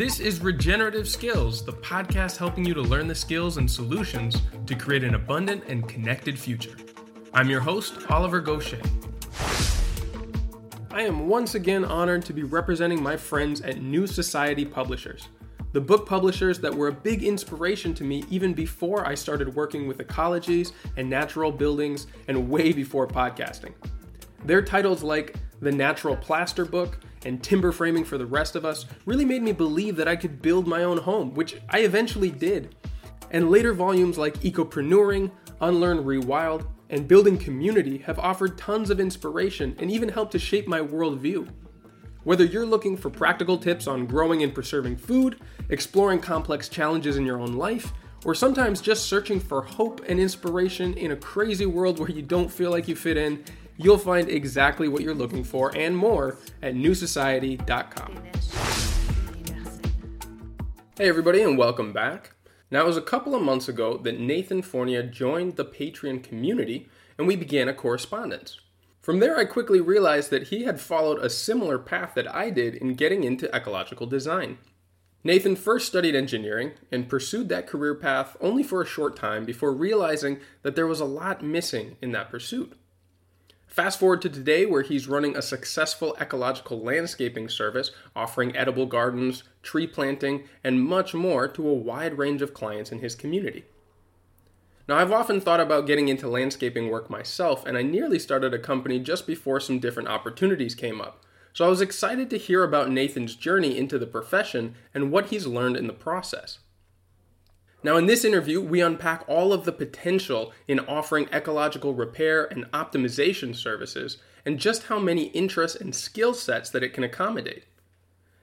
This is Regenerative Skills, the podcast helping you to learn the skills and solutions to create an abundant and connected future. I'm your host, Oliver Goshey. I am once again honored to be representing my friends at New Society Publishers, the book publishers that were a big inspiration to me even before I started working with ecologies and natural buildings and way before podcasting. Their titles like The Natural Plaster Book and timber framing for the rest of us really made me believe that I could build my own home, which I eventually did. And later volumes like Ecopreneuring, Unlearn Rewild, and Building Community have offered tons of inspiration and even helped to shape my worldview. Whether you're looking for practical tips on growing and preserving food, exploring complex challenges in your own life, or sometimes just searching for hope and inspiration in a crazy world where you don't feel like you fit in, You'll find exactly what you're looking for and more at newsociety.com. Hey, everybody, and welcome back. Now, it was a couple of months ago that Nathan Fournier joined the Patreon community and we began a correspondence. From there, I quickly realized that he had followed a similar path that I did in getting into ecological design. Nathan first studied engineering and pursued that career path only for a short time before realizing that there was a lot missing in that pursuit. Fast forward to today, where he's running a successful ecological landscaping service offering edible gardens, tree planting, and much more to a wide range of clients in his community. Now, I've often thought about getting into landscaping work myself, and I nearly started a company just before some different opportunities came up. So I was excited to hear about Nathan's journey into the profession and what he's learned in the process. Now, in this interview, we unpack all of the potential in offering ecological repair and optimization services and just how many interests and skill sets that it can accommodate.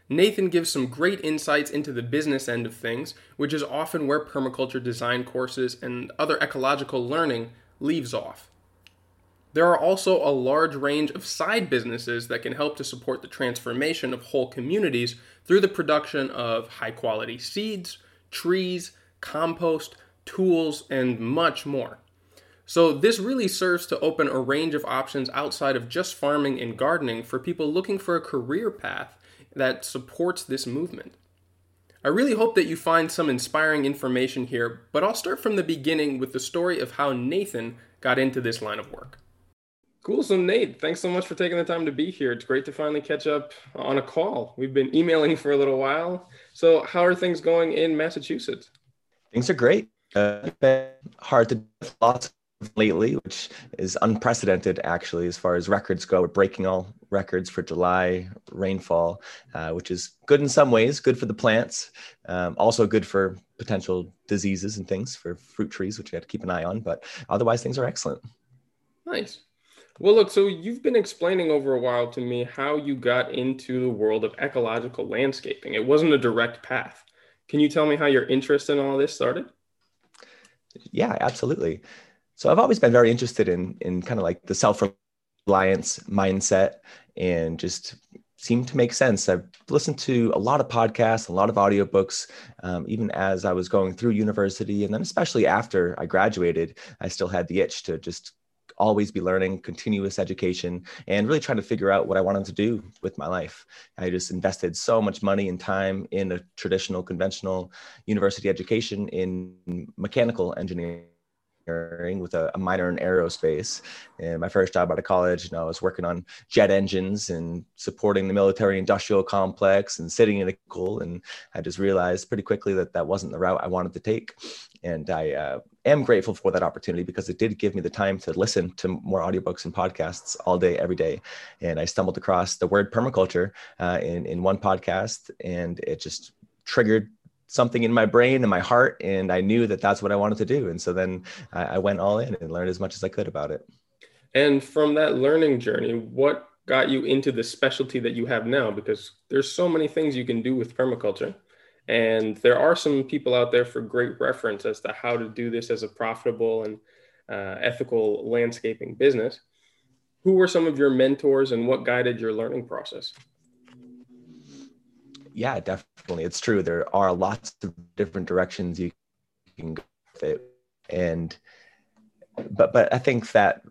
Nathan gives some great insights into the business end of things, which is often where permaculture design courses and other ecological learning leaves off. There are also a large range of side businesses that can help to support the transformation of whole communities through the production of high quality seeds, trees, compost, tools, and much more. So, this really serves to open a range of options outside of just farming and gardening for people looking for a career path that supports this movement. I really hope that you find some inspiring information here, but I'll start from the beginning with the story of how Nathan got into this line of work. Cool. So, Nate, thanks so much for taking the time to be here. It's great to finally catch up on a call. We've been emailing for a little while. So, how are things going in Massachusetts? Things are great. Uh, hard to lots lately, which is unprecedented actually as far as records go. We're breaking all records for July rainfall, uh, which is good in some ways, good for the plants, um, also good for potential diseases and things for fruit trees, which we have to keep an eye on. But otherwise, things are excellent. Nice. Well, look, so you've been explaining over a while to me how you got into the world of ecological landscaping. It wasn't a direct path. Can you tell me how your interest in all this started? Yeah, absolutely. So I've always been very interested in in kind of like the self-reliance mindset and just seemed to make sense. I've listened to a lot of podcasts, a lot of audiobooks, um, even as I was going through university. And then, especially after I graduated, I still had the itch to just always be learning, continuous education, and really trying to figure out what I wanted to do with my life. I just invested so much money and time in a traditional, conventional university education in mechanical engineering with a, a, minor in aerospace. And my first job out of college, you know, I was working on jet engines and supporting the military industrial complex and sitting in a cool. And I just realized pretty quickly that that wasn't the route I wanted to take. And I uh, am grateful for that opportunity because it did give me the time to listen to more audiobooks and podcasts all day, every day. And I stumbled across the word permaculture uh, in, in one podcast and it just triggered something in my brain and my heart. And I knew that that's what I wanted to do. And so then I, I went all in and learned as much as I could about it. And from that learning journey, what got you into the specialty that you have now? Because there's so many things you can do with permaculture. And there are some people out there for great reference as to how to do this as a profitable and uh, ethical landscaping business. Who were some of your mentors and what guided your learning process? Yeah, definitely. It's true. There are lots of different directions you can go with it. And, but, but I think that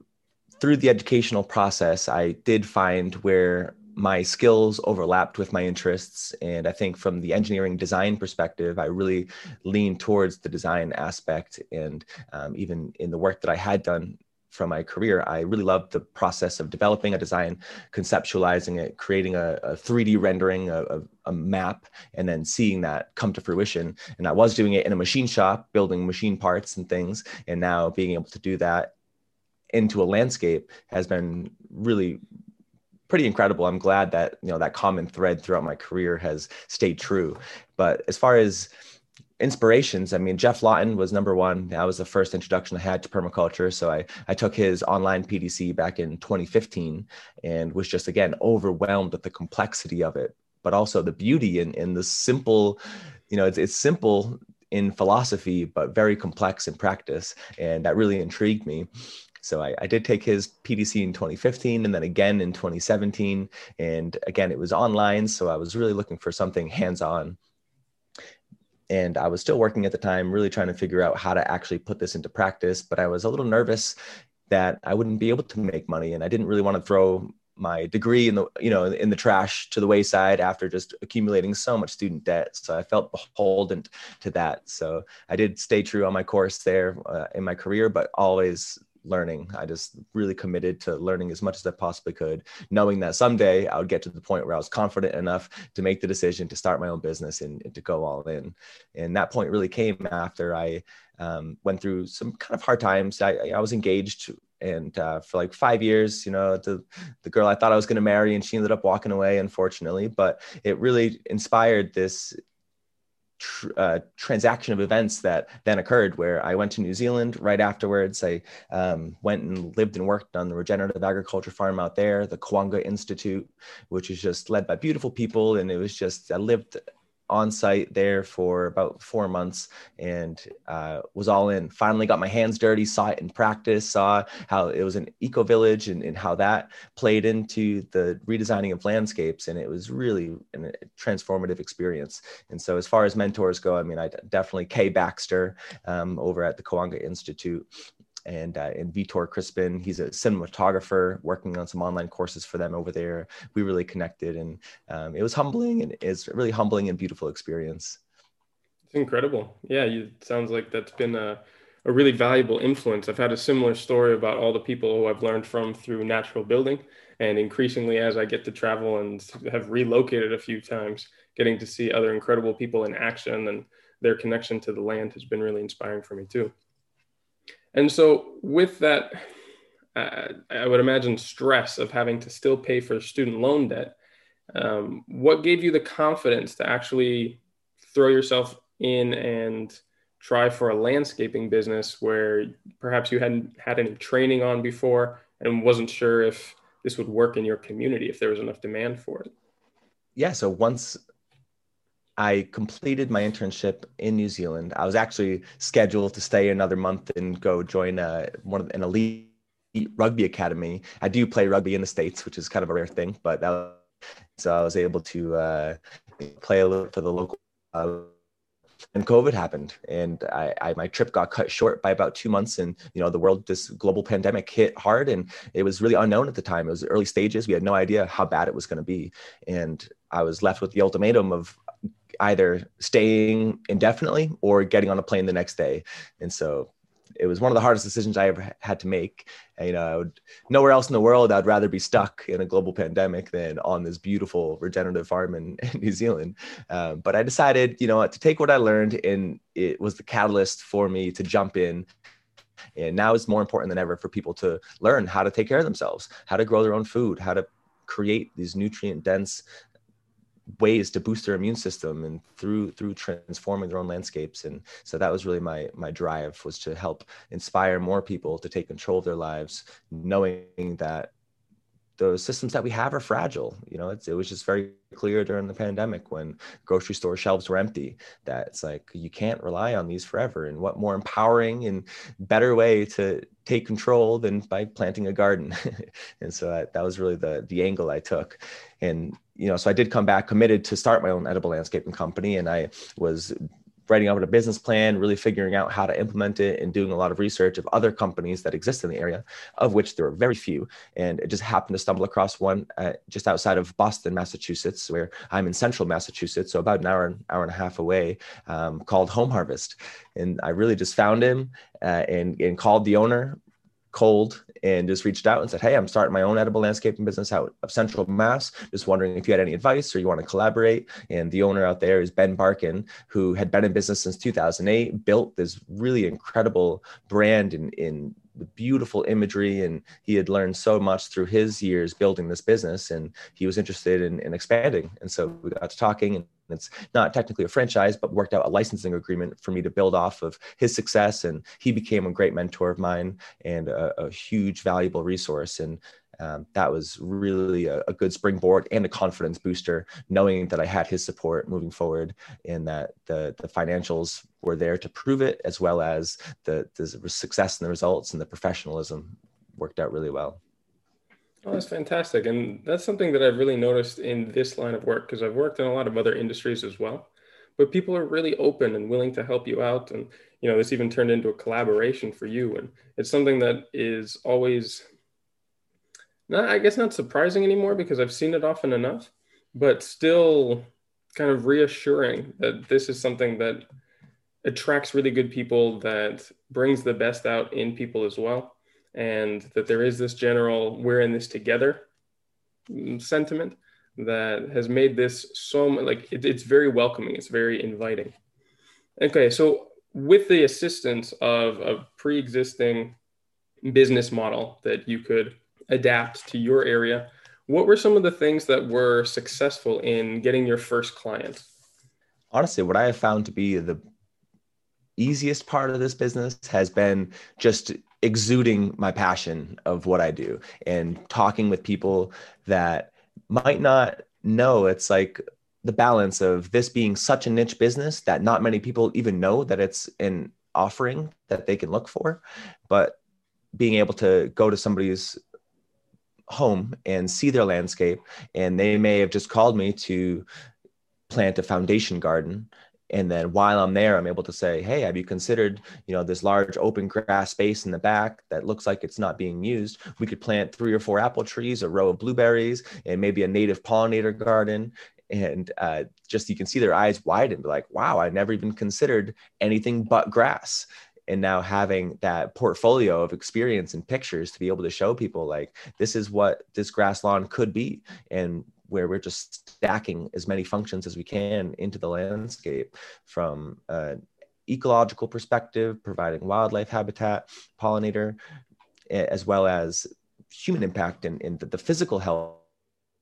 through the educational process, I did find where my skills overlapped with my interests. And i think from the engineering design perspective i really leaned towards the design aspect. And um, even in the work that i had done from my career i really loved the process of developing a design conceptualizing it creating a, a 3d rendering a, a, a map and then seeing that come to fruition. And i was doing it in a machine shop building machine parts and things. And now being able to do that into a landscape has been really pretty incredible. I'm glad that you know that common thread throughout my career has stayed true. But as far as inspirations, I mean, Geoff Lawton was number one. That was the first introduction I had to permaculture. So I I took his online PDC back in 2015 and was just again overwhelmed with the complexity of it, but also the beauty in in the simple, you know, it's it's simple in philosophy but very complex in practice and that really intrigued me so I, I, did take his PDC in 2015 and then again in 2017. And again, it was online. So I was really looking for something hands on. And I was still working at the time, really trying to figure out how to actually put this into practice. But I was a little nervous that I wouldn't be able to make money. And I didn't really want to throw my degree in the you know in the trash to the wayside after just accumulating so much student debt so i felt beholden to that so i did stay true on my course there uh, in my career but always learning. I just really committed to learning as much as I possibly could, knowing that someday I would get to the point where I was confident enough to make the decision to start my own business and, and to go all in. And that point really came after I um, went through some kind of hard times. I, I was engaged and uh, for like five years you know the the girl i thought i was going to marry and she ended up walking away unfortunately but it really inspired this tr- uh, transaction of events that then occurred where I went to New Zealand right afterwards. I um, went and lived and worked on the regenerative agriculture farm out there, the Koanga Institute, which is just led by beautiful people. And it was just, I lived on site there for about four months and uh, was all in. Finally got my hands dirty, saw it in practice, saw how it was an eco village and, and how that played into the redesigning of landscapes. And it was really a transformative experience. And so, as far as mentors go, I mean, I definitely Kay Baxter um, over at the Koanga Institute and uh, and Vitor Crispin. He's a cinematographer working on some online courses for them over there. We really connected, and um, it was humbling, and it's really humbling and beautiful experience. It's incredible. Yeah, you, it sounds like that's been a a really valuable influence. I've had a similar story about all the people who I've learned from through natural building. And increasingly, as I get to travel and have relocated a few times, getting to see other incredible people in action and their connection to the land has been really inspiring for me too. And so, with that, uh, I would imagine stress of having to still pay for student loan debt. Um, what gave you the confidence to actually throw yourself in and try for a landscaping business where perhaps you hadn't had any training on before and wasn't sure if this would work in your community if there was enough demand for it? Yeah. So once I completed my internship in New Zealand. I was actually scheduled to stay another month and go join a, one of, an elite rugby academy. I do play rugby in the states, which is kind of a rare thing, but that, so I was able to uh, play a little for the local. Uh, and COVID happened, and I, I, my trip got cut short by about two months. And you know, the world, this global pandemic hit hard, and it was really unknown at the time. It was early stages. We had no idea how bad it was going to be, and I was left with the ultimatum of either staying indefinitely or getting on a plane the next day. And so it was one of the hardest decisions I ever had to make. And, you know, would, nowhere else in the world I'd rather be stuck in a global pandemic than on this beautiful regenerative farm in, in New Zealand. Um, but I decided, you know, to take what I learned, and it was the catalyst for me to jump in. And now it's more important than ever for people to learn how to take care of themselves, how to grow their own food, how to create these nutrient dense ways to boost their immune system and through through transforming their own landscapes. And so that was really my my drive was to help inspire more people to take control of their lives knowing that the systems that we have are fragile. You know, it was just very clear during the pandemic when grocery store shelves were empty that it's like you can't rely on these forever. And what more empowering and better way to take control than by planting a garden? and so that, that was really the the angle I took. And you know, so I did come back committed to start my own edible landscaping company, and I was writing out a business plan, really figuring out how to implement it, and doing a lot of research of other companies that exist in the area, of which there are very few. And it just happened to stumble across one uh, just outside of Boston, Massachusetts, where I'm in central Massachusetts, so about an hour, hour and a half away, um, called Home Harvest. And I really just found him uh, and, and called the owner cold and just reached out and said, Hey, I'm starting my own edible landscaping business out of Central Mass. Just wondering if you had any advice or you want to collaborate. And the owner out there is Ben Barkin, who had been in business since 2008, built this really incredible brand in, in the beautiful imagery and he had learned so much through his years building this business and he was interested in, in expanding and so we got to talking and it's not technically a franchise, but worked out a licensing agreement for me to build off of his success. And he became a great mentor of mine and a, a huge, valuable resource. And um, that was really a, a, good springboard and a confidence booster, knowing that I had his support moving forward and that the, the financials were there to prove it, as well as the, the success and the results and the professionalism worked out really well. Oh, that's fantastic. And that's something that I've really noticed in this line of work because I've worked in a lot of other industries as well. But people are really open and willing to help you out. And, you know, this even turned into a collaboration for you. And it's something that is always not, I guess, not surprising anymore because I've seen it often enough, but still kind of reassuring that this is something that attracts really good people, that brings the best out in people as well and that there is this general we're in this together mm, sentiment that has made this so like it, it's very welcoming it's very inviting. Okay so with the assistance of a pre-existing business model that you could adapt to your area what were some of the things that were successful in getting your first client? Honestly what i have found to be the easiest part of this business has been just exuding my passion of what I do and talking with people that might not know it's like the balance of this being such a niche business that not many people even know that it's an offering that they can look for but being able to go to somebody's home and see their landscape. And they may have just called me to plant a foundation garden and then while i'm there i'm able to say hey have you considered you know this large open grass space in the back that looks like it's not being used? We could plant three or four apple trees a row of blueberries and maybe a native pollinator garden. And uh, just you can see their eyes widen be like wow i never even considered anything but grass. And now having that portfolio of experience and pictures to be able to show people like this is what this grass lawn could be. And where we're just stacking as many functions as we can into the landscape from an ecological perspective, providing wildlife habitat, pollinator, as well as human impact and, the, the physical health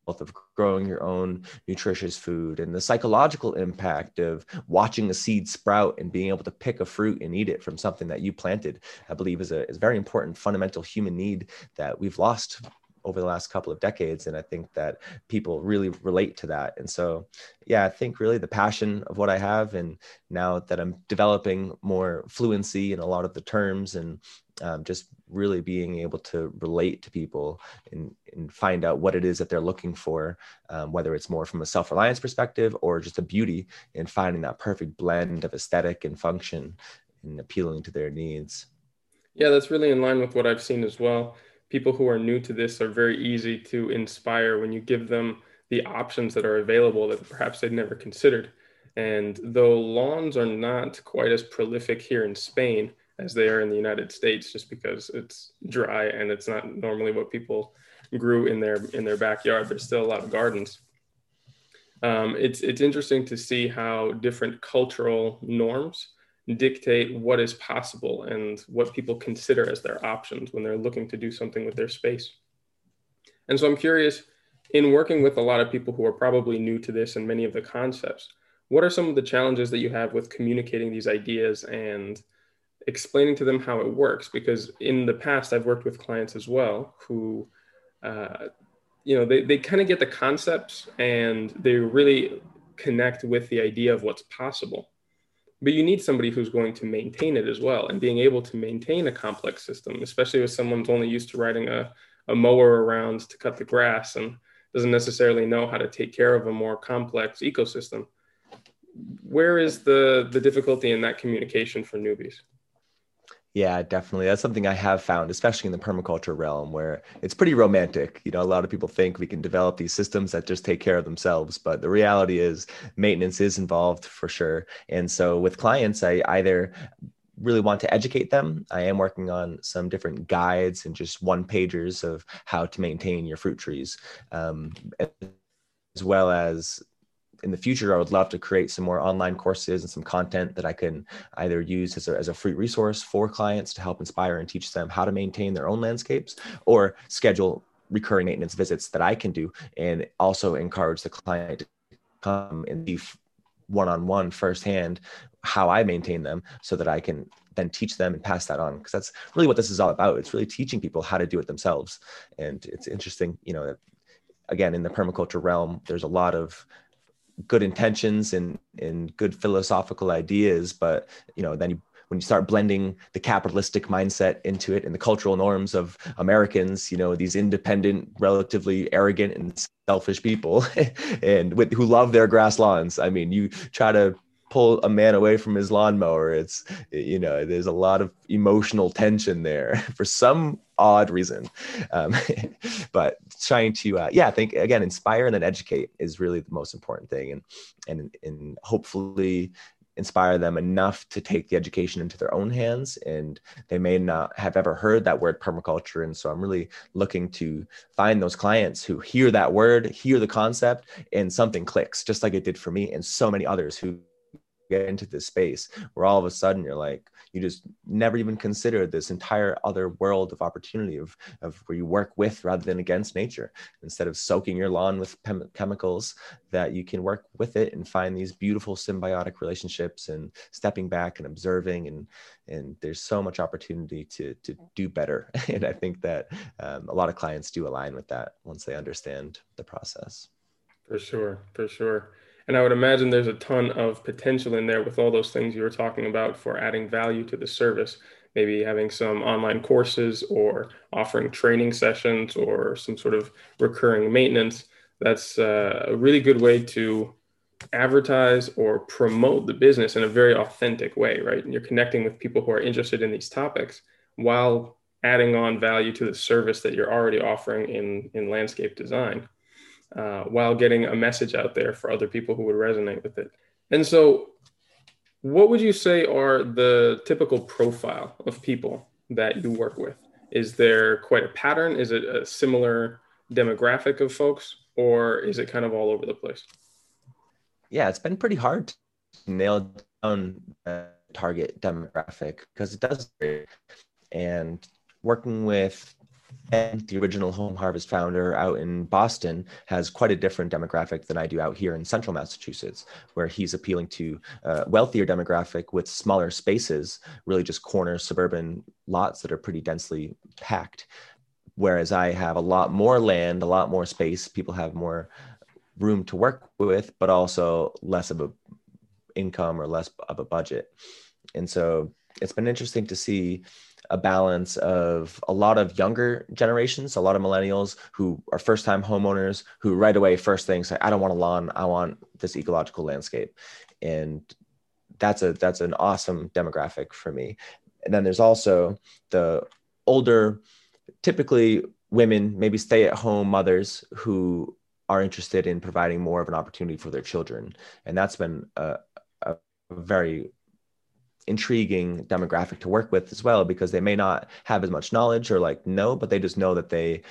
of growing your own nutritious food and the psychological impact of watching a seed sprout and being able to pick a fruit and eat it from something that you planted i believe is a, is a very important fundamental human need that we've lost over the last couple of decades and i think that people really relate to that. And so yeah i think really the passion of what i have and now that i'm developing more fluency in a lot of the terms and um, just really being able to relate to people and, and find out what it is that they're looking for um, whether it's more from a self-reliance perspective or just a beauty and finding that perfect blend of aesthetic and function and appealing to their needs. Yeah that's really in line with what i've seen as well people who are new to this are very easy to inspire when you give them the options that are available that perhaps they'd never considered. And though lawns are not quite as prolific here in Spain as they are in the United States, just because it's dry and it's not normally what people grew in their in their backyard, there's still a lot of gardens. Um, it's it's interesting to see how different cultural norms dictate what is possible and what people consider as their options when they're looking to do something with their space. And so I'm curious in working with a lot of people who are probably new to this and many of the concepts, what are some of the challenges that you have with communicating these ideas and explaining to them how it works? Because in the past, I've worked with clients as well who, uh, you know, they, they kind of get the concepts and they really connect with the idea of what's possible but you need somebody who's going to maintain it as well and being able to maintain a complex system especially if someone's only used to riding a, a mower around to cut the grass and doesn't necessarily know how to take care of a more complex ecosystem where is the the difficulty in that communication for newbies? Yeah, definitely. That's something I have found, especially in the permaculture realm, where it's pretty romantic. You know, a lot of people think we can develop these systems that just take care of themselves, but the reality is maintenance is involved for sure. And so with clients, I either really want to educate them. I am working on some different guides and just one pagers of how to maintain your fruit trees, um, as well as in the future, I would love to create some more online courses and some content that I can either use as a, as a free resource for clients to help inspire and teach them how to maintain their own landscapes or schedule recurring maintenance visits that I can do and also encourage the client to come and be one-on-one firsthand how I maintain them so that I can then teach them and pass that on because that's really what this is all about. It's really teaching people how to do it themselves. And it's interesting, you know, again, in the permaculture realm, there's a lot of good intentions and and good philosophical ideas but you know then you when you start blending the capitalistic mindset into it and the cultural norms of Americans, you know, these independent, relatively arrogant and selfish people and with, who love their grass lawns. I mean, you try to pull a man away from his lawnmower. It's, you know, there's a lot of emotional tension there for some odd reason. Um, but trying to, uh, yeah, think again, inspire and then educate is really the most important thing. And, and, and hopefully inspire them enough to take the education into their own hands and they may not have ever heard that word permaculture and so i'm really looking to find those clients who hear that word hear the concept and something clicks just like it did for me and so many others who get into this space where all of a sudden you're like you just never even consider this entire other world of opportunity of, of where you work with rather than against nature. Instead of soaking your lawn with chem- chemicals that you can work with it and find these beautiful symbiotic relationships and stepping back and observing and and there's so much opportunity to to do better. And i think that um, a lot of clients do align with that once they understand the process. For sure for sure and I would imagine there's a ton of potential in there with all those things you were talking about for adding value to the service. Maybe having some online courses or offering training sessions or some sort of recurring maintenance. That's uh, a really good way to advertise or promote the business in a very authentic way, right? And you're connecting with people who are interested in these topics while adding on value to the service that you're already offering in, in landscape design uh, while getting a message out there for other people who would resonate with it. And so, what would you say are the typical profile of people that you work with? Is there quite a pattern? Is it a similar demographic of folks, or is it kind of all over the place? Yeah, it's been pretty hard to nail down the target demographic because it does. And working with and the original Home Harvest founder out in Boston has quite a different demographic than I do out here in central Massachusetts, where he's appealing to a wealthier demographic with smaller spaces, really just corner suburban lots that are pretty densely packed. Whereas I have a lot more land, a lot more space, people have more room to work with, but also less of a income or less of a budget. And so it's been interesting to see a balance of a lot of younger generations, a lot of millennials who are first time homeowners who right away first thing say, I don't want a lawn, I want this ecological landscape. And that's a that's an awesome demographic for me. And then there's also the older, typically women, maybe stay at home mothers who are interested in providing more of an opportunity for their children. And that's been a, a very intriguing demographic to work with as well because they may not have as much knowledge or like know but they just know that they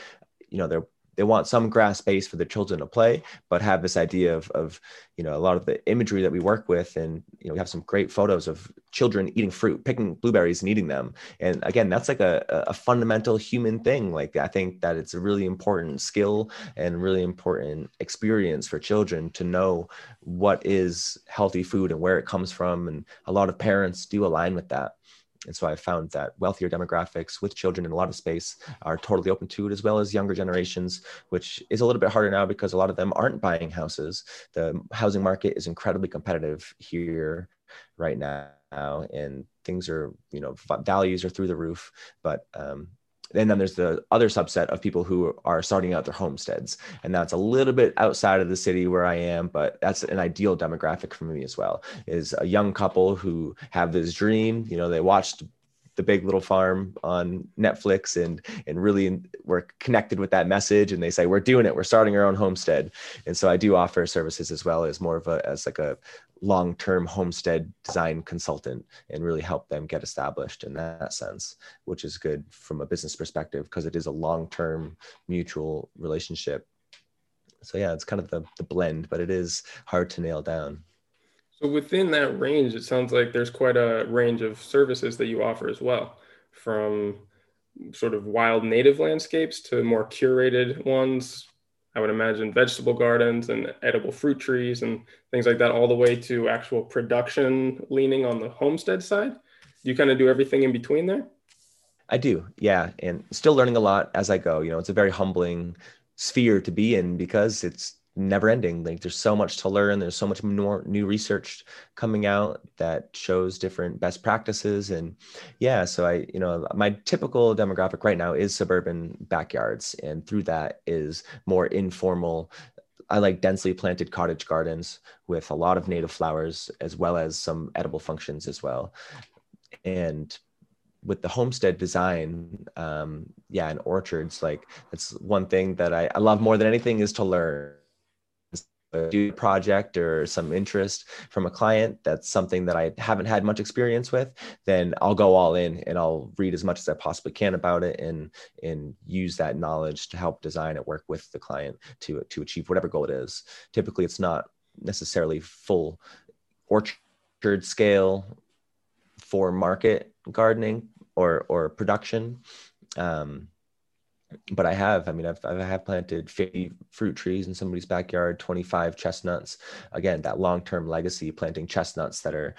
you know they're they want some grass space for the children to play, but have this idea of, of, you know, a lot of the imagery that we work with. And, you know, we have some great photos of children eating fruit, picking blueberries and eating them. And again, that's like a, a fundamental human thing. Like, I think that it's a really important skill and really important experience for children to know what is healthy food and where it comes from. And a lot of parents do align with that. And so I found that wealthier demographics with children in a lot of space are totally open to it, as well as younger generations, which is a little bit harder now because a lot of them aren't buying houses. The housing market is incredibly competitive here right now, and things are, you know, values are through the roof. But um, and then there's the other subset of people who are starting out their homesteads. And that's a little bit outside of the city where i am but that's an ideal demographic for me as well is a young couple who have this dream. You know they watched the big little farm on netflix and and really we're connected with that message and they say we're doing it. We're starting our own homestead. And so i do offer services as well as more of a as like a long-term homestead design consultant and really help them get established in that sense which is good from a business perspective because it is a long-term mutual relationship. So yeah it's kind of the, the blend but it is hard to nail down so within that range it sounds like there's quite a range of services that you offer as well from sort of wild native landscapes to more curated ones I would imagine vegetable gardens and edible fruit trees and things like that, all the way to actual production leaning on the homestead side. You kind of do everything in between there? I do, yeah, and still learning a lot as I go. You know, it's a very humbling sphere to be in because it's never ending. Like there's so much to learn. There's so much more new research coming out that shows different best practices. And yeah so i you know my typical demographic right now is suburban backyards. And through that is more informal I like densely planted cottage gardens with a lot of native flowers as well as some edible functions as well. And with the homestead design, um, yeah, and orchards, like that's one thing that I, I love more than anything is to learn do a project or some interest from a client that's something that I haven't had much experience with, then I'll go all in and I'll read as much as I possibly can about it and and use that knowledge to help design and work with the client to to achieve whatever goal it is. Typically, it's not necessarily full orchard scale for market gardening or or production. Um, but I have, I mean, I've, I have planted 50 fruit trees in somebody's backyard, 25 chestnuts. Again, that long-term legacy, planting chestnuts that are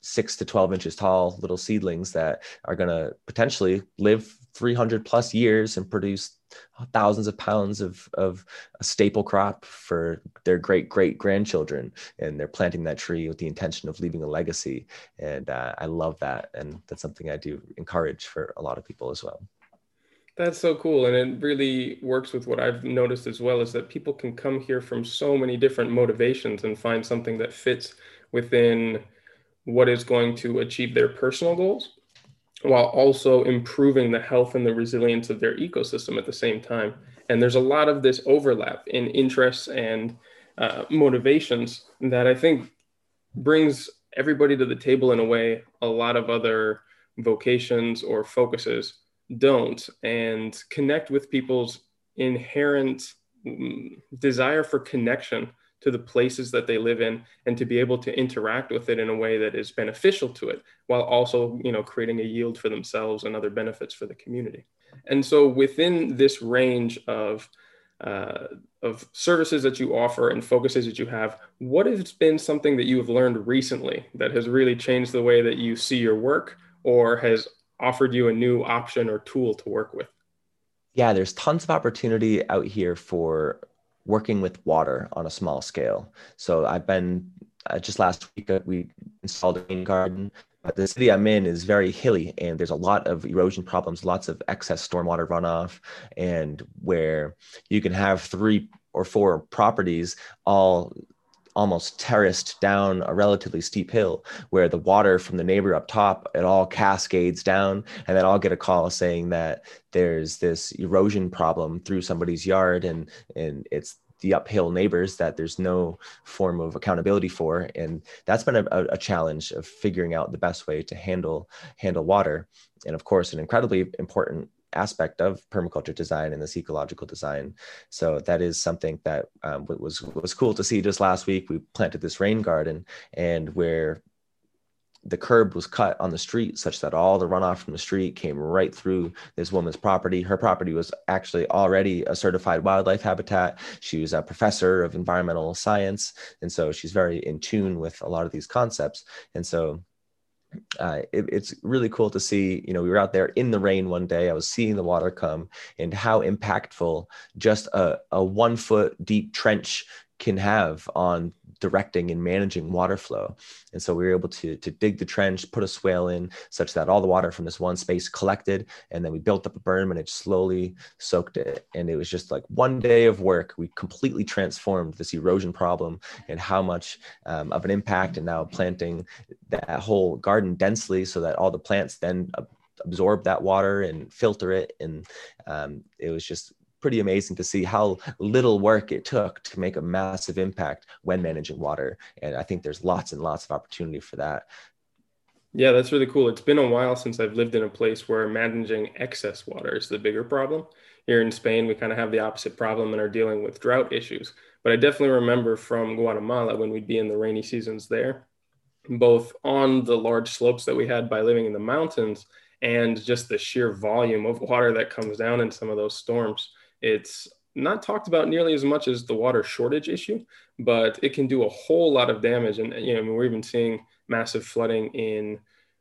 six to 12 inches tall, little seedlings that are going to potentially live 300 plus years and produce thousands of pounds of, of a staple crop for their great great grandchildren. And they're planting that tree with the intention of leaving a legacy. And uh, i love that. And that's something i do encourage for a lot of people as well that's so cool. And it really works with what I've noticed as well is that people can come here from so many different motivations and find something that fits within what is going to achieve their personal goals while also improving the health and the resilience of their ecosystem at the same time. And there's a lot of this overlap in interests and uh, motivations that I think brings everybody to the table in a way a lot of other vocations or focuses don't and connect with people's inherent mm, desire for connection to the places that they live in and to be able to interact with it in a way that is beneficial to it while also you know creating a yield for themselves and other benefits for the community. And so within this range of uh, of services that you offer and focuses that you have what has been something that you have learned recently that has really changed the way that you see your work or has offered you a new option or tool to work with? Yeah, there's tons of opportunity out here for working with water on a small scale. So I've been uh, just last week uh, we installed a rain garden. But the city I'm in is very hilly, and there's a lot of erosion problems, lots of excess stormwater runoff, and where you can have three or four properties all almost terraced down a relatively steep hill where the water from the neighbor up top it all cascades down. And then i'll get a call saying that there's this erosion problem through somebody's yard and and it's the uphill neighbors that there's no form of accountability for. And that's been a, a, challenge of figuring out the best way to handle handle water. And of course an incredibly important aspect of permaculture design and this ecological design. So that is something that um, was was cool to see. Just last week, we planted this rain garden, and where the curb was cut on the street such that all the runoff from the street came right through this woman's property. Her property was actually already a certified wildlife habitat. She was a professor of environmental science. And so she's very in tune with a lot of these concepts. And so uh, it, it's really cool to see. You know, we were out there in the rain one day. I was seeing the water come, and how impactful just a, a one foot deep trench can have on directing and managing water flow. And so we were able to, to dig the trench, put a swale in such that all the water from this one space collected. And then we built up a berm and it slowly soaked it. And it was just like one day of work. We completely transformed this erosion problem and how much um, of an impact and now planting that whole garden densely so that all the plants then absorb that water and filter it. And um, it was just pretty amazing to see how little work it took to make a massive impact when managing water. And I think there's lots and lots of opportunity for that. Yeah, that's really cool. It's been a while since I've lived in a place where managing excess water is the bigger problem. Here in Spain, we kind of have the opposite problem and are dealing with drought issues. But I definitely remember from Guatemala when we'd be in the rainy seasons there, both on the large slopes that we had by living in the mountains and just the sheer volume of water that comes down in some of those storms. It's not talked about nearly as much as the water shortage issue, but it can do a whole lot of damage. And you know, I mean, we're even seeing massive flooding in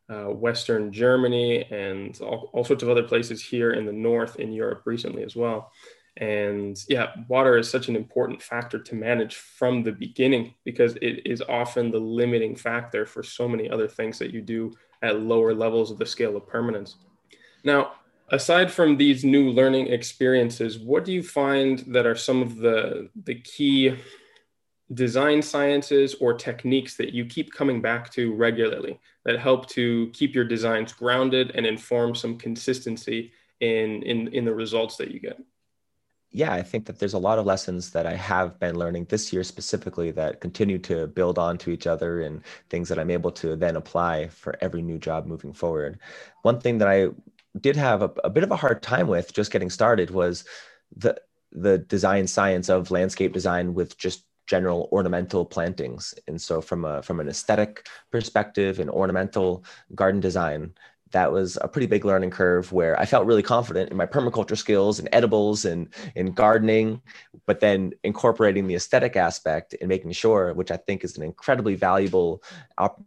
uh, Western Germany and all, all sorts of other places here in the north in Europe recently as well. And yeah, water is such an important factor to manage from the beginning because it is often the limiting factor for so many other things that you do at lower levels of the scale of permanence. Now, aside from these new learning experiences what do you find that are some of the the key design sciences or techniques that you keep coming back to regularly that help to keep your designs grounded and inform some consistency in in in the results that you get yeah, I think that there's a lot of lessons that I have been learning this year specifically that continue to build on to each other and things that I'm able to then apply for every new job moving forward. One thing that I did have a, a bit of a hard time with just getting started was the the design science of landscape design with just general ornamental plantings. And so from a from an aesthetic perspective and ornamental garden design that was a pretty big learning curve where I felt really confident in my permaculture skills and edibles and in gardening, but then incorporating the aesthetic aspect and making sure, which I think is an incredibly valuable op-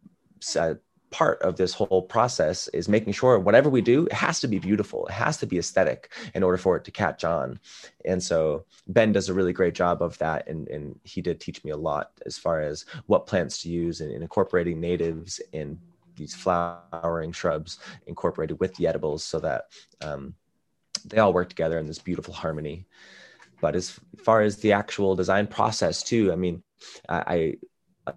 uh, part of this whole process is making sure whatever we do it has to be beautiful. It has to be aesthetic in order for it to catch on. And so ben does a really great job of that and, and he did teach me a lot as far as what plants to use and, incorporating natives and these flowering shrubs incorporated with the edibles so that um, they all work together in this beautiful harmony. But as far as the actual design process too i mean I,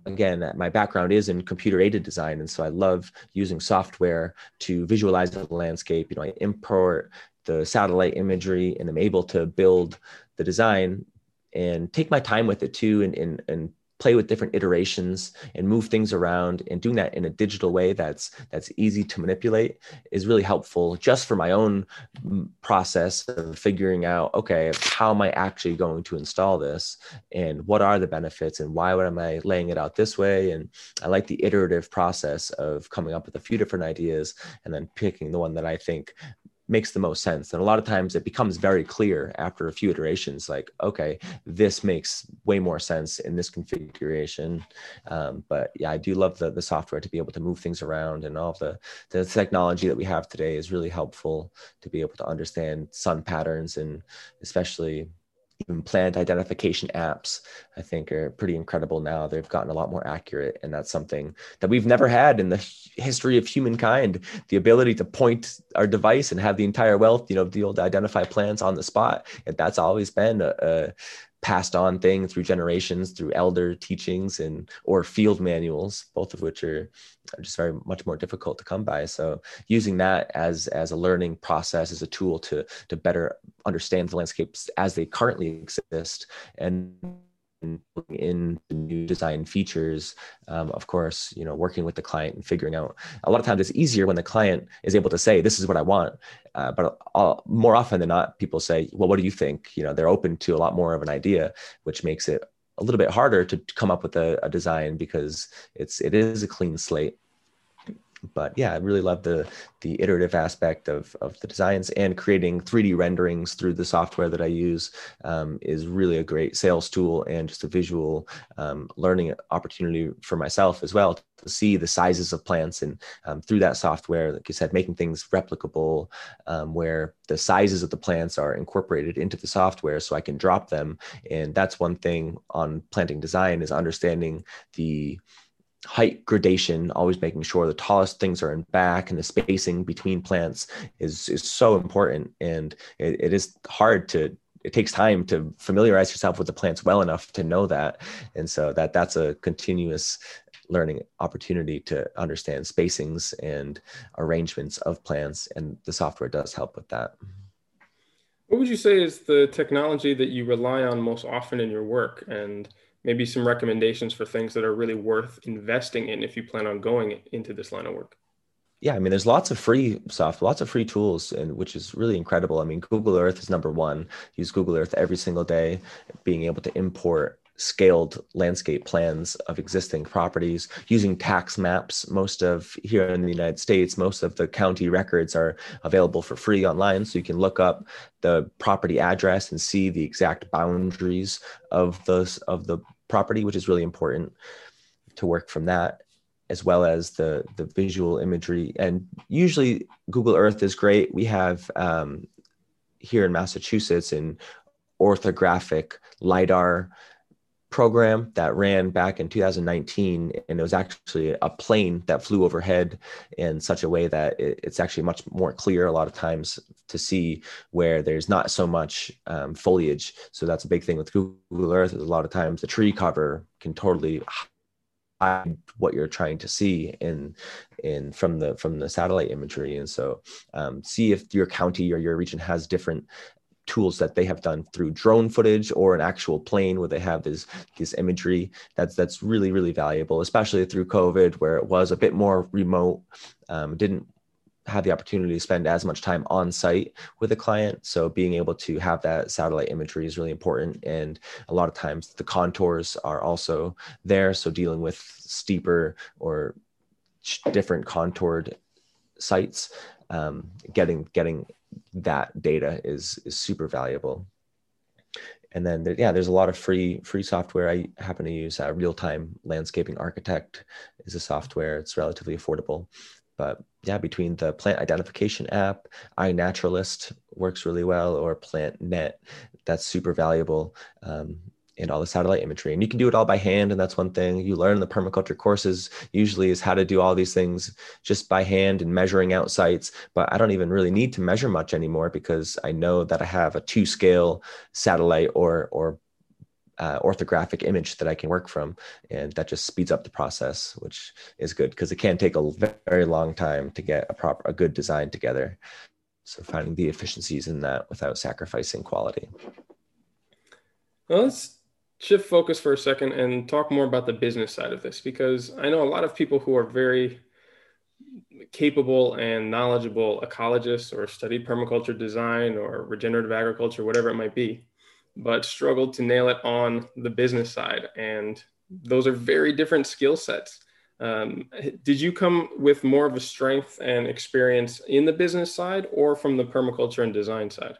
again, my background is in computer aided design. And so I love using software to visualize the landscape. You know, I import the satellite imagery and I'm able to build the design and take my time with it too and, and, and play with different iterations and move things around and doing that in a digital way that's that's easy to manipulate is really helpful just for my own mm, process of figuring out okay how am i actually going to install this? And what are the benefits? And why am i laying it out this way? And i like the iterative process of coming up with a few different ideas and then picking the one that i think makes the most sense. And a lot of times it becomes very clear after a few iterations, like, okay, this makes way more sense in this configuration. Um, but yeah, I do love the, the software to be able to move things around and all the, the technology that we have today is really helpful to be able to understand sun patterns and especially even plant identification apps i think are pretty incredible now. They've gotten a lot more accurate and that's something that we've never had in the history of humankind the ability to point our device and have the entire wealth you know be able to identify plants on the spot. And that's always been a, a passed on thing through generations through elder teachings and or field manuals both of which are, are, just very much more difficult to come by. So using that as as a learning process as a tool to to better understand the landscapes as they currently exist and in the new design features um, of course you know working with the client and figuring out a lot of times it's easier when the client is able to say this is what i want uh, but all, more often than not people say well what do you think? You know they're open to a lot more of an idea which makes it a little bit harder to come up with a, a design because it's it is a clean slate but yeah, I really love the the iterative aspect of of the designs and creating 3D renderings through the software that I use um, is really a great sales tool and just a visual um, learning opportunity for myself as well to see the sizes of plants and um, through that software, like you said, making things replicable um, where the sizes of the plants are incorporated into the software so I can drop them. And that's one thing on planting design is understanding the height gradation, always making sure the tallest things are in back and the spacing between plants is is so important. And it, it is hard to it takes time to familiarize yourself with the plants well enough to know that. And so that that's a continuous learning opportunity to understand spacings and arrangements of plants. And the software does help with that. What would you say is the technology that you rely on most often in your work? And maybe some recommendations for things that are really worth investing in if you plan on going into this line of work? Yeah i mean there's lots of free stuff lots of free tools and which is really incredible. I mean google earth is number one. Use google earth every single day being able to import scaled landscape plans of existing properties using tax maps. Most of here in the united states most of the county records are available for free online so you can look up the property address and see the exact boundaries of those of the property which is really important to work from that as well as the the visual imagery. And usually google earth is great. We have um, here in massachusetts in orthographic lidar program that ran back in 2019 and it was actually a plane that flew overhead in such a way that it's actually much more clear a lot of times to see where there's not so much um, foliage. So that's a big thing with google earth is a lot of times the tree cover can totally hide what you're trying to see in in from the from the satellite imagery. And so um, see if your county or your region has different tools that they have done through drone footage or an actual plane where they have this this imagery. That's that's really really valuable especially through covid where it was a bit more remote um, didn't have the opportunity to spend as much time on site with a client. So being able to have that satellite imagery is really important. And a lot of times the contours are also there. So dealing with steeper or different contoured sites um, getting getting that data is is super valuable. And then there, yeah there's a lot of free free software i happen to use uh, real time landscaping architect is a software it's relatively affordable. But yeah between the plant identification app iNaturalist works really well or PlantNet that's super valuable. Um, and all the satellite imagery. And you can do it all by hand. And that's one thing you learn in the permaculture courses usually is how to do all these things just by hand and measuring out sites. But I don't even really need to measure much anymore because I know that I have a two scale satellite or, or uh, orthographic image that I can work from. And that just speeds up the process, which is good because it can take a very long time to get a proper, a good design together. So finding the efficiencies in that without sacrificing quality. Well, let's shift focus for a second and talk more about the business side of this because I know a lot of people who are very capable and knowledgeable ecologists or study permaculture design or regenerative agriculture, whatever it might be, but struggle to nail it on the business side. And those are very different skill sets. Um, did you come with more of a strength and experience in the business side or from the permaculture and design side?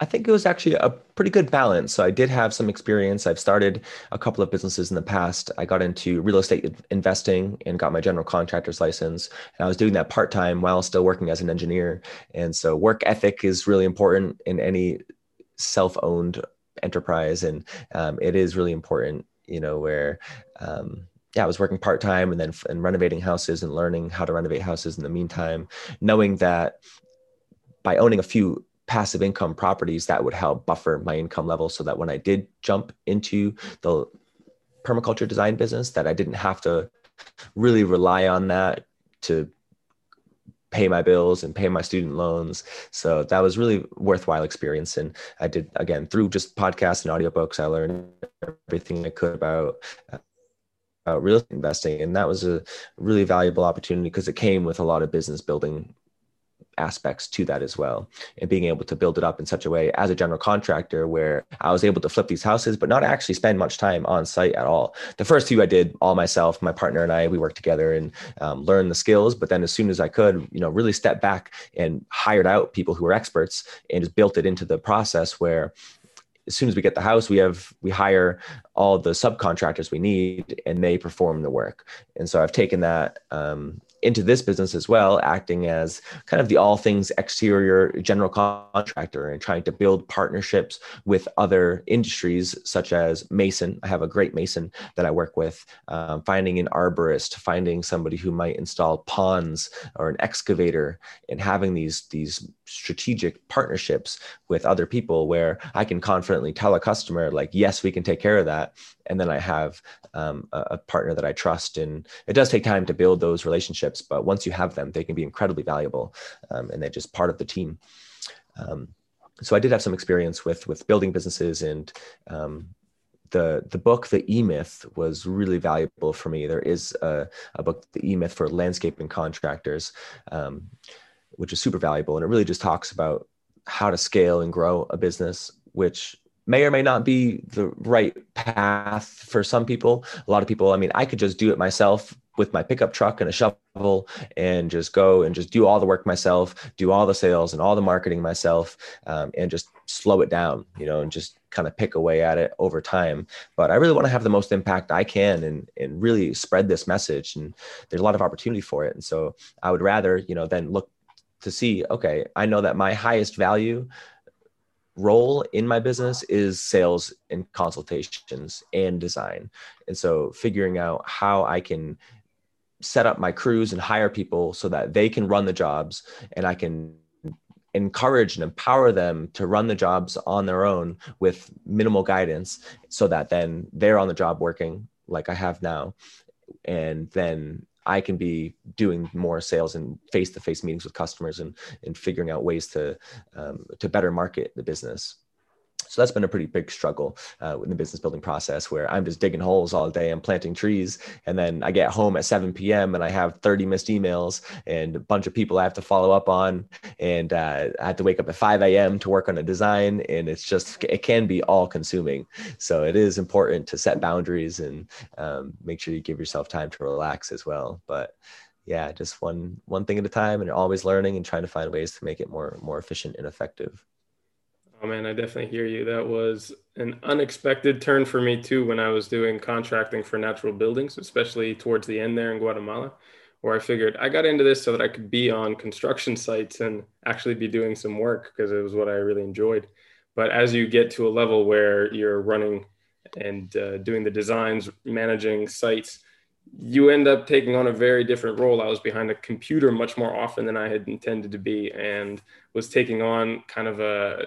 I think it was actually a pretty good balance. So I did have some experience. I've started a couple of businesses in the past. I got into real estate investing and got my general contractor's license. And I was doing that part time while still working as an engineer. And so work ethic is really important in any self owned enterprise. And um, it is really important, you know, where, um, yeah, I was working part time and then and renovating houses and learning how to renovate houses in the meantime, knowing that by owning a few passive income properties that would help buffer my income level so that when I did jump into the permaculture design business that I didn't have to really rely on that to pay my bills and pay my student loans. So that was really worthwhile experience. And I did again through just podcasts and audiobooks, I learned everything I could about real estate investing. And that was a really valuable opportunity because it came with a lot of business building aspects to that as well and being able to build it up in such a way as a general contractor where i was able to flip these houses but not actually spend much time on site at all the first few i did all myself my partner and i we worked together and um, learned the skills but then as soon as i could you know really step back and hired out people who were experts and just built it into the process where as soon as we get the house, we have we hire all the subcontractors we need, and they perform the work. And so I've taken that um, into this business as well, acting as kind of the all things exterior general contractor and trying to build partnerships with other industries such as mason. I have a great mason that I work with, um, finding an arborist, finding somebody who might install ponds or an excavator, and having these these strategic partnerships with other people where I can confidently tell a customer like, yes, we can take care of that, and then I have um, a, a partner that I trust. And it does take time to build those relationships, but once you have them, they can be incredibly valuable, um, and they're just part of the team. Um, so I did have some experience with with building businesses and um, the the book the e myth was really valuable for me there is a, a book the e myth for landscaping contractors um, which is super valuable and it really just talks about how to scale and grow a business which may or may not be the right path for some people. A lot of people, I mean, I could just do it myself with my pickup truck and a shovel and just go and just do all the work myself, do all the sales and all the marketing myself, um, and just slow it down, you know, and just kind of pick away at it over time. But I really want to have the most impact I can and and really spread this message. And there's a lot of opportunity for it. And so I would rather, you know, then look to see, okay, I know that my highest value role in my business is sales and consultations and design. And so figuring out how I can set up my crews and hire people so that they can run the jobs and I can encourage and empower them to run the jobs on their own with minimal guidance so that then they're on the job working like I have now and then I can be doing more sales and face-to-face meetings with customers and and figuring out ways to um, to better market the business. So that's been a pretty big struggle uh, in the business building process where I'm just digging holes all day. I'm planting trees. And then I get home at 7 p.m. and I have 30 missed emails and a bunch of people I have to follow up on. And uh, I have to wake up at 5 a.m. to work on a design. And it's just, it can be all consuming. So it is important to set boundaries and um, make sure you give yourself time to relax as well. But yeah, just one one thing at a time, and always learning and trying to find ways to make it more more efficient and effective. Oh man, I definitely hear you. That was an unexpected turn for me too when I was doing contracting for natural buildings, especially towards the end there in Guatemala, where I figured I got into this so that I could be on construction sites and actually be doing some work because it was what I really enjoyed. But as you get to a level where you're running and uh, doing the designs, managing sites, you end up taking on a very different role. I was behind a computer much more often than I had intended to be and was taking on kind of a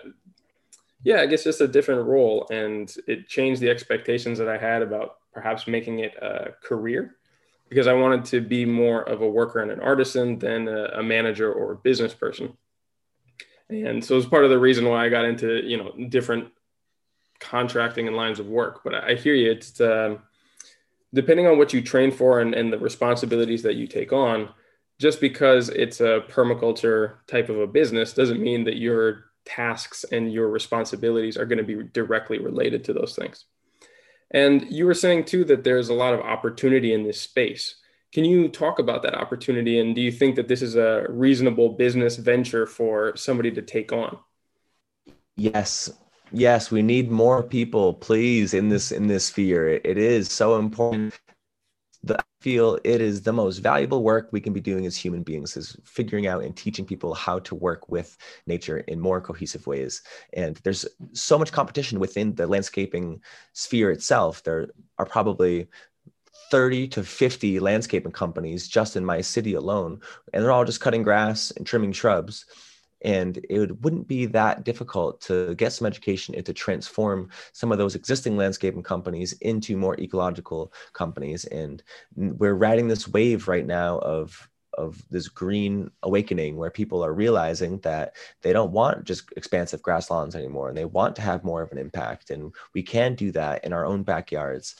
yeah, I guess just a different role. And it changed the expectations that I had about perhaps making it a career because I wanted to be more of a worker and an artisan than a, a manager or a business person. And so it's part of the reason why I got into, you know, different contracting and lines of work. But I hear you. It's uh, depending on what you train for and, and the responsibilities that you take on, just because it's a permaculture type of a business doesn't mean that you're tasks and your responsibilities are going to be directly related to those things. And you were saying too that there's a lot of opportunity in this space. Can you talk about that opportunity and do you think that this is a reasonable business venture for somebody to take on? Yes. Yes, we need more people please in this in this sphere. it is so important feel it is the most valuable work we can be doing as human beings is figuring out and teaching people how to work with nature in more cohesive ways. And there's so much competition within the landscaping sphere itself. There are probably 30 to 50 landscaping companies just in my city alone, and they're all just cutting grass and trimming shrubs and it wouldn't be that difficult to get some education and to transform some of those existing landscaping companies into more ecological companies. And we're riding this wave right now of of this green awakening where people are realizing that they don't want just expansive grass lawns anymore and they want to have more of an impact and we can do that in our own backyards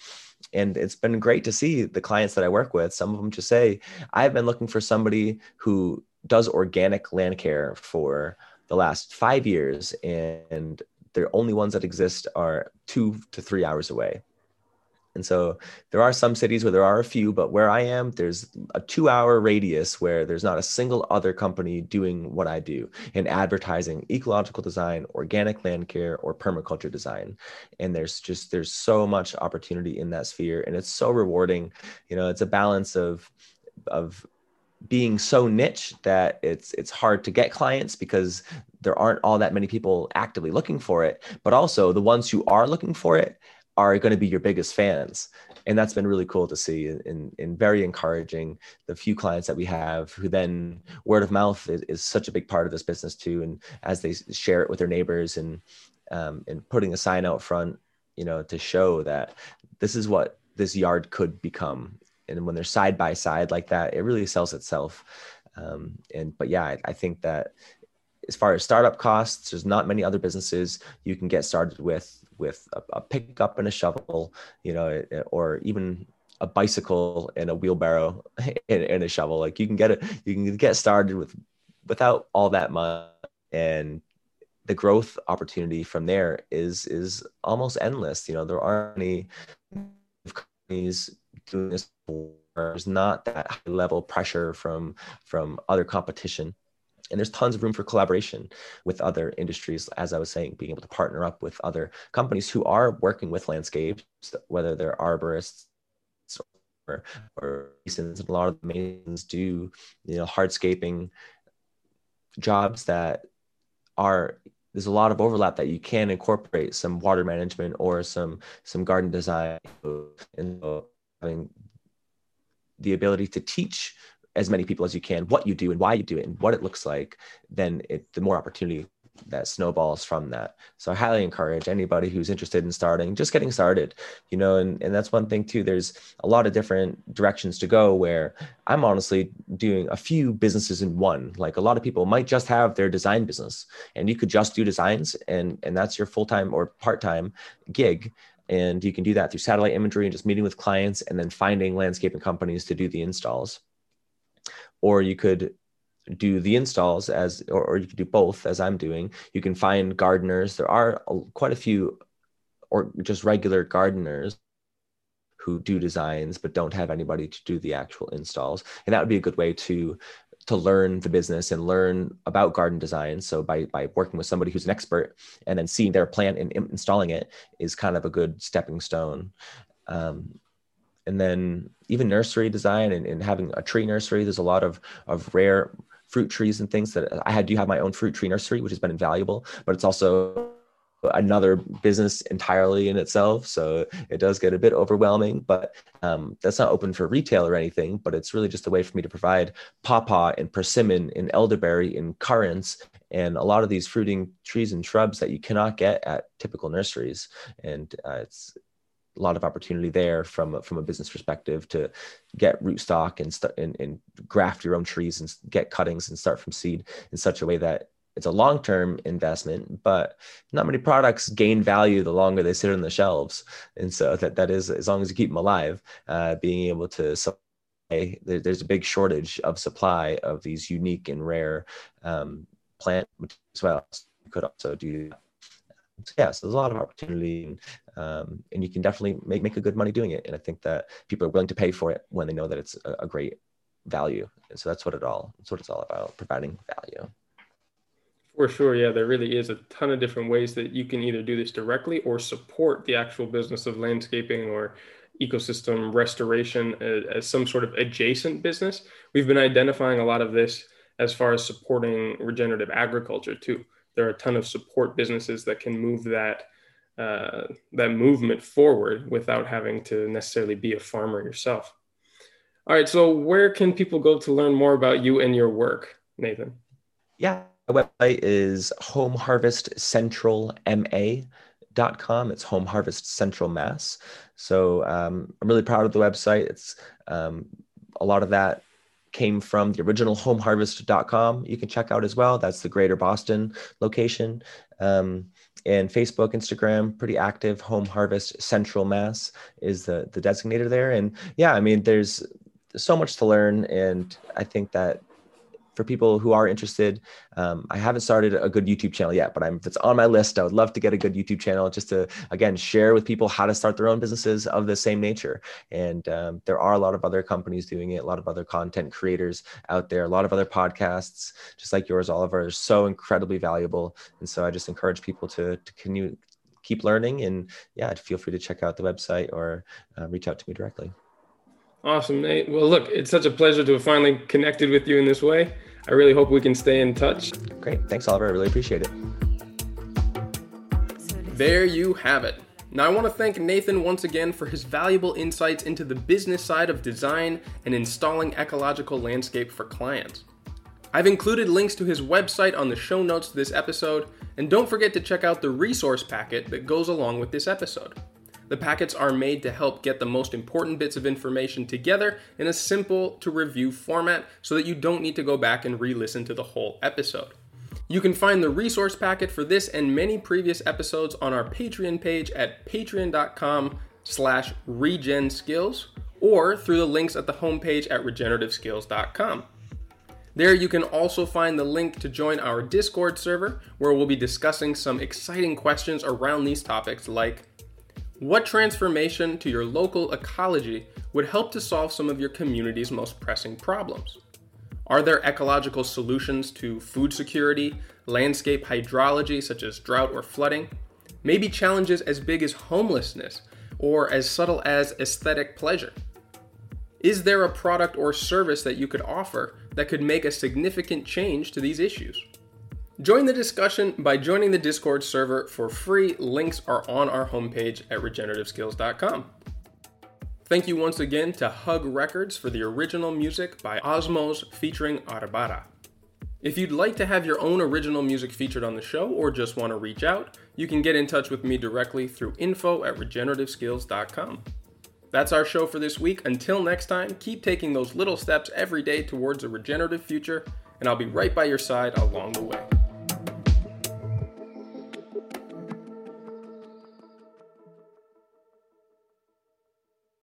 and it's been great to see the clients that I work with. Some of them just say, I've been looking for somebody who does organic land care for the last five years, and the only ones that exist are two to three hours away. And so there are some cities where there are a few, but where I am, there's a two hour radius where there's not a single other company doing what I do in advertising, ecological design, organic land care, or permaculture design. And there's just, there's so much opportunity in that sphere. And it's so rewarding. You know, it's a balance of, of being so niche that it's it's hard to get clients because there aren't all that many people actively looking for it. But also the ones who are looking for it are going to be your biggest fans. And that's been really cool to see and, and very encouraging. The few clients that we have who then word of mouth is, is, such a big part of this business too. And as they share it with their neighbors and um, and putting a sign out front you know to show that this is what this yard could become and when they're side by side like that it really sells itself um, and but yeah I, I think that as far as startup costs there's not many other businesses you can get started with with a, a pickup and a shovel, you know, or even a bicycle and a wheelbarrow and, and, a shovel. Like you can get it, you can get started with without all that money, and the growth opportunity from there is is almost endless. You know, there aren't any companies doing this. There's not that high level pressure from from other competition. And there's tons of room for collaboration with other industries as i was saying being able to partner up with other companies who are working with landscapes whether they're arborists or, or a lot of the masons do you know hardscaping jobs that are there's a lot of overlap that you can incorporate some water management or some some garden design. And having the ability to teach as many people as you can what you do and why you do it and what it looks like, then it, the more opportunity that snowballs from that. So I highly encourage anybody who's interested in starting, just getting started, you know, and, and that's one thing too. There's a lot of different directions to go where I'm honestly doing a few businesses in one. Like a lot of people might just have their design business and you could just do designs and, and that's your full-time or part-time gig. And you can do that through satellite imagery and just meeting with clients and then finding landscaping companies to do the installs. Or you could do the installs as or, or, you could do both as i'm doing. You can find gardeners. There are quite a few or just regular gardeners who do designs but don't have anybody to do the actual installs. And that would be a good way to to learn the business and learn about garden design. So by by working with somebody who's an expert and then seeing their plant and installing it is kind of a good stepping stone. Um, and then even nursery design and, and having a tree nursery there's a lot of of rare fruit trees and things that i had do have my own fruit tree nursery which has been invaluable but it's also another business entirely in itself. So it does get a bit overwhelming but um, that's not open for retail or anything but it's really just a way for me to provide pawpaw and persimmon and elderberry and currants and a lot of these fruiting trees and shrubs that you cannot get at typical nurseries. And uh, it's a lot of opportunity there from from a business perspective to get rootstock and start and, and graft your own trees and get cuttings and start from seed in such a way that it's a long-term investment but not many products gain value the longer they sit on the shelves and so that that is as long as you keep them alive uh, being able to supply there's a big shortage of supply of these unique and rare um, plant as well so you could also do so yeah, so there's a lot of opportunity, and, um, and you can definitely make make a good money doing it. And I think that people are willing to pay for it when they know that it's a, a great value. And so that's what it all that's what it's all about, providing value. For sure, yeah, there really is a ton of different ways that you can either do this directly or support the actual business of landscaping or ecosystem restoration as, some sort of adjacent business. We've been identifying a lot of this as far as supporting regenerative agriculture too there are a ton of support businesses that can move that uh, that movement forward without having to necessarily be a farmer yourself. All right, so where can people go to learn more about you and your work, Nathan? Yeah, website is homeharvestcentralma.com. It's Home Harvest Central Mass. So um, I'm really proud of the website. It's um, a lot of that came from the original homeharvest.com you can check out as well that's the greater boston location um, and facebook instagram pretty active home harvest central mass is the the designator there and yeah i mean there's so much to learn and i think that for people who are interested, um, I haven't started a good YouTube channel yet, but I'm, if it's on my list, I would love to get a good YouTube channel just to, again, share with people how to start their own businesses of the same nature. And um, there are a lot of other companies doing it, a lot of other content creators out there, a lot of other podcasts, just like yours, Oliver, are so incredibly valuable. And so I just encourage people to, to continue, keep learning. And yeah, feel free to check out the website or uh, reach out to me directly. Awesome, Nate. Well, look, it's such a pleasure to have finally connected with you in this way. I really hope we can stay in touch. Great. Thanks, Oliver. I really appreciate it. There you have it. Now, I want to thank Nathan once again for his valuable insights into the business side of design and installing ecological landscape for clients. I've included links to his website on the show notes to this episode, and don't forget to check out the resource packet that goes along with this episode. The packets are made to help get the most important bits of information together in a simple to review format so that you don't need to go back and re listen to the whole episode. You can find the resource packet for this and many previous episodes on our Patreon page at patreon.com slash regenskills or through the links at the homepage at regenerativeskills.com. There you can also find the link to join our Discord server where we'll be discussing some exciting questions around these topics like what transformation to your local ecology would help to solve some of your community's most pressing problems? Are there ecological solutions to food security, landscape hydrology such as drought or flooding? Maybe challenges as big as homelessness or as subtle as aesthetic pleasure? Is there a product or service that you could offer that could make a significant change to these issues? Join the discussion by joining the Discord server for free. Links are on our homepage at regenerativeskills.com. Thank you once again to Hug Records for the original music by Osmos featuring Arbara. If you'd like to have your own original music featured on the show or just want to reach out, you can get in touch with me directly through info at regenerativeskills.com. That's our show for this week. Until next time, keep taking those little steps every day towards a regenerative future, and I'll be right by your side along the way.